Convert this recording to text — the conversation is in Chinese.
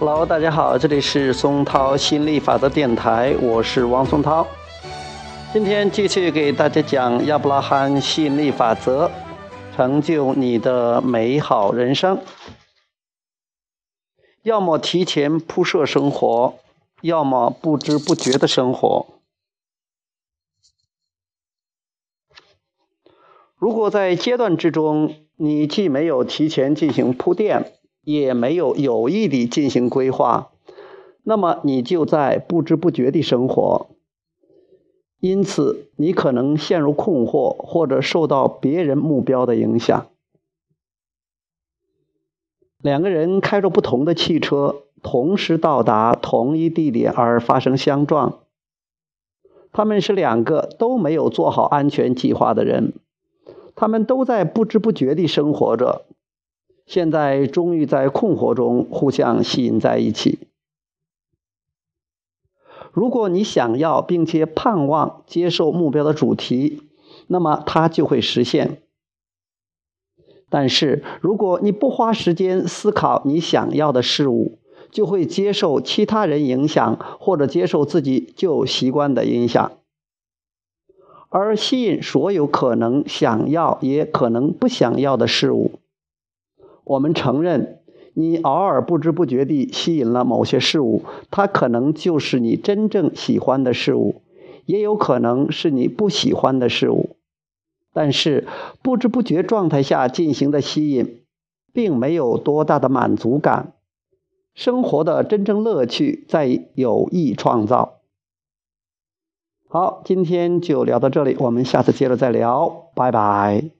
Hello，大家好，这里是松涛心理法则电台，我是王松涛。今天继续给大家讲亚伯拉罕吸引力法则，成就你的美好人生。要么提前铺设生活，要么不知不觉的生活。如果在阶段之中，你既没有提前进行铺垫，也没有有意地进行规划，那么你就在不知不觉地生活。因此，你可能陷入困惑，或者受到别人目标的影响。两个人开着不同的汽车，同时到达同一地点而发生相撞，他们是两个都没有做好安全计划的人，他们都在不知不觉地生活着。现在终于在困惑中互相吸引在一起。如果你想要并且盼望接受目标的主题，那么它就会实现。但是如果你不花时间思考你想要的事物，就会接受其他人影响或者接受自己旧习惯的影响，而吸引所有可能想要也可能不想要的事物。我们承认，你偶尔不知不觉地吸引了某些事物，它可能就是你真正喜欢的事物，也有可能是你不喜欢的事物。但是，不知不觉状态下进行的吸引，并没有多大的满足感。生活的真正乐趣在有意创造。好，今天就聊到这里，我们下次接着再聊，拜拜。